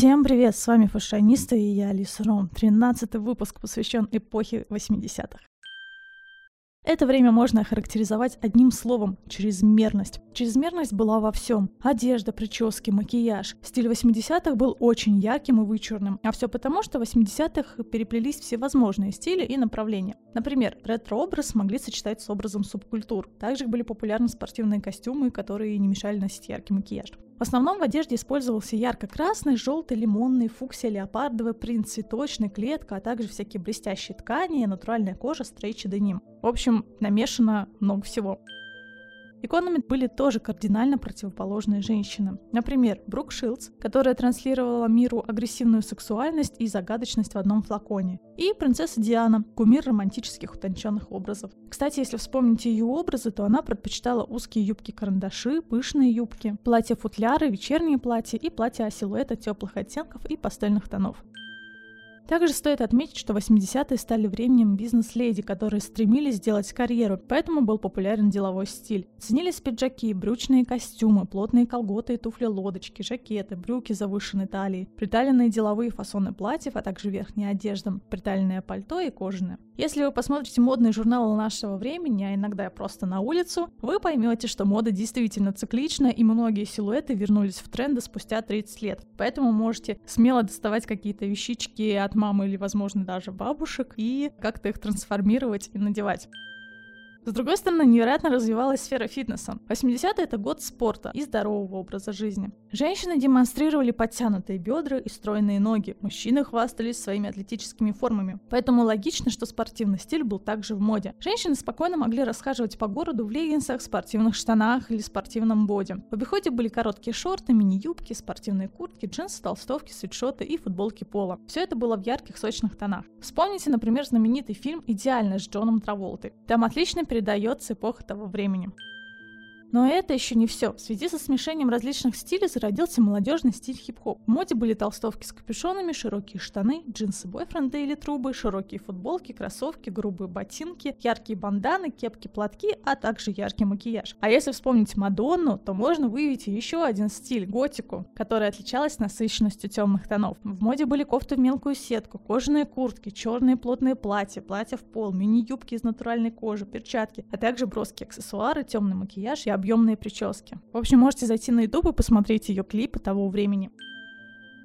Всем привет, с вами фашионисты и я Алиса Ром. Тринадцатый выпуск посвящен эпохе 80-х. Это время можно охарактеризовать одним словом – чрезмерность. Чрезмерность была во всем. Одежда, прически, макияж. Стиль 80-х был очень ярким и вычурным. А все потому, что в 80-х переплелись всевозможные стили и направления. Например, ретро-образ могли сочетать с образом субкультур. Также были популярны спортивные костюмы, которые не мешали носить яркий макияж. В основном в одежде использовался ярко-красный, желтый, лимонный, фуксия, леопардовый, принт, цветочный, клетка, а также всякие блестящие ткани, натуральная кожа, стрейч и деним. В общем, намешано много всего. Иконами были тоже кардинально противоположные женщины. Например, Брук Шилдс, которая транслировала миру агрессивную сексуальность и загадочность в одном флаконе. И принцесса Диана, кумир романтических утонченных образов. Кстати, если вспомните ее образы, то она предпочитала узкие юбки-карандаши, пышные юбки, платья-футляры, вечерние платья и платья силуэта теплых оттенков и пастельных тонов. Также стоит отметить, что 80-е стали временем бизнес-леди, которые стремились сделать карьеру, поэтому был популярен деловой стиль. Ценились пиджаки, брючные костюмы, плотные колготы и туфли-лодочки, жакеты, брюки завышенной талии, приталенные деловые фасоны платьев, а также верхняя одежда, приталенное пальто и кожаное. Если вы посмотрите модные журналы нашего времени, а иногда просто на улицу, вы поймете, что мода действительно циклична, и многие силуэты вернулись в тренды спустя 30 лет. Поэтому можете смело доставать какие-то вещички от мамы или, возможно, даже бабушек и как-то их трансформировать и надевать. С другой стороны, невероятно развивалась сфера фитнеса. 80-е — это год спорта и здорового образа жизни. Женщины демонстрировали подтянутые бедра и стройные ноги. Мужчины хвастались своими атлетическими формами. Поэтому логично, что спортивный стиль был также в моде. Женщины спокойно могли расхаживать по городу в леггинсах, спортивных штанах или спортивном боди. В обиходе были короткие шорты, мини-юбки, спортивные куртки, джинсы, толстовки, свитшоты и футболки пола. Все это было в ярких сочных тонах. Вспомните, например, знаменитый фильм «Идеально» с Джоном Траволтой. Там отлично передается эпоха того времени. Но это еще не все. В связи со смешением различных стилей зародился молодежный стиль хип-хоп. В моде были толстовки с капюшонами, широкие штаны, джинсы бойфренда или трубы, широкие футболки, кроссовки, грубые ботинки, яркие банданы, кепки, платки, а также яркий макияж. А если вспомнить Мадонну, то можно выявить еще один стиль — готику, которая отличалась насыщенностью темных тонов. В моде были кофты в мелкую сетку, кожаные куртки, черные плотные платья, платья в пол, мини-юбки из натуральной кожи, перчатки, а также броские аксессуары, темный макияж и объемные прически. В общем, можете зайти на YouTube и посмотреть ее клипы того времени.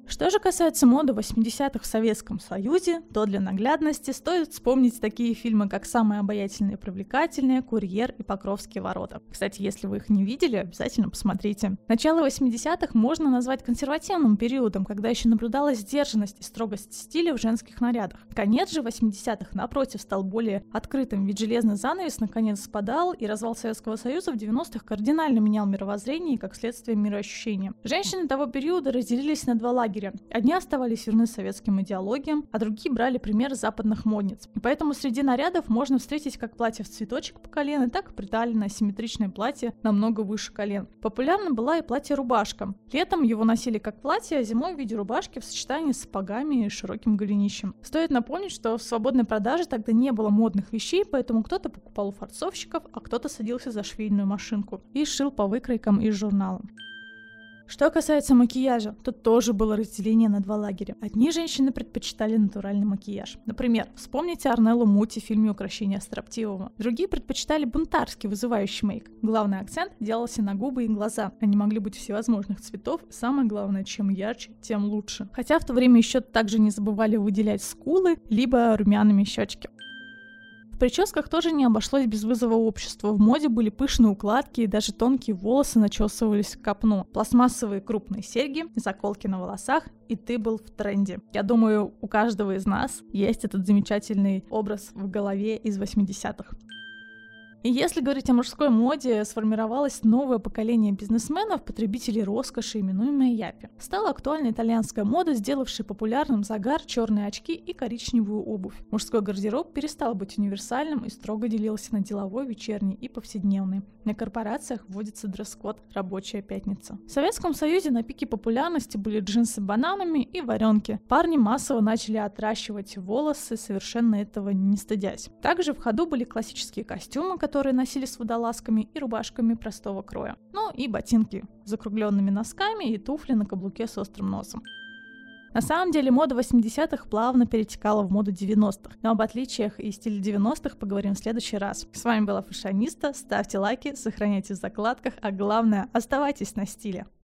Что же касается моды 80-х в Советском Союзе, то для наглядности стоит вспомнить такие фильмы, как «Самые обаятельные и привлекательные», «Курьер» и «Покровские ворота». Кстати, если вы их не видели, обязательно посмотрите. Начало 80-х можно назвать консервативным периодом, когда еще наблюдалась сдержанность и строгость стиля в женских нарядах. Конец же 80-х, напротив, стал более открытым, ведь железный занавес наконец спадал, и развал Советского Союза в 90-х кардинально менял мировоззрение и, как следствие, мироощущения. Женщины того периода разделились на два лагеря лагеря. Одни оставались верны советским идеологиям, а другие брали пример западных модниц. И поэтому среди нарядов можно встретить как платье в цветочек по колено, так и приталенное симметричное платье намного выше колен. Популярна была и платье-рубашка. Летом его носили как платье, а зимой в виде рубашки в сочетании с сапогами и широким голенищем. Стоит напомнить, что в свободной продаже тогда не было модных вещей, поэтому кто-то покупал у фарцовщиков, а кто-то садился за швейную машинку и шил по выкройкам из журнала. Что касается макияжа, то тоже было разделение на два лагеря. Одни женщины предпочитали натуральный макияж. Например, вспомните Арнеллу Мути в фильме «Укращение строптивого». Другие предпочитали бунтарский вызывающий мейк. Главный акцент делался на губы и глаза. Они могли быть всевозможных цветов. Самое главное, чем ярче, тем лучше. Хотя в то время еще также не забывали выделять скулы, либо румяными щечки. В прическах тоже не обошлось без вызова общества. В моде были пышные укладки и даже тонкие волосы начесывались в копну. Пластмассовые крупные серьги, заколки на волосах, и ты был в тренде. Я думаю, у каждого из нас есть этот замечательный образ в голове из 80-х. И если говорить о мужской моде, сформировалось новое поколение бизнесменов, потребителей роскоши, именуемое Япи. Стала актуальна итальянская мода, сделавшая популярным загар, черные очки и коричневую обувь. Мужской гардероб перестал быть универсальным и строго делился на деловой, вечерний и повседневный. На корпорациях вводится дресс-код «Рабочая пятница». В Советском Союзе на пике популярности были джинсы бананами и варенки. Парни массово начали отращивать волосы, совершенно этого не стыдясь. Также в ходу были классические костюмы, которые которые носили с водолазками и рубашками простого кроя. Ну и ботинки с закругленными носками и туфли на каблуке с острым носом. На самом деле мода 80-х плавно перетекала в моду 90-х, но об отличиях и стиле 90-х поговорим в следующий раз. С вами была Фашиониста, ставьте лайки, сохраняйте в закладках, а главное, оставайтесь на стиле.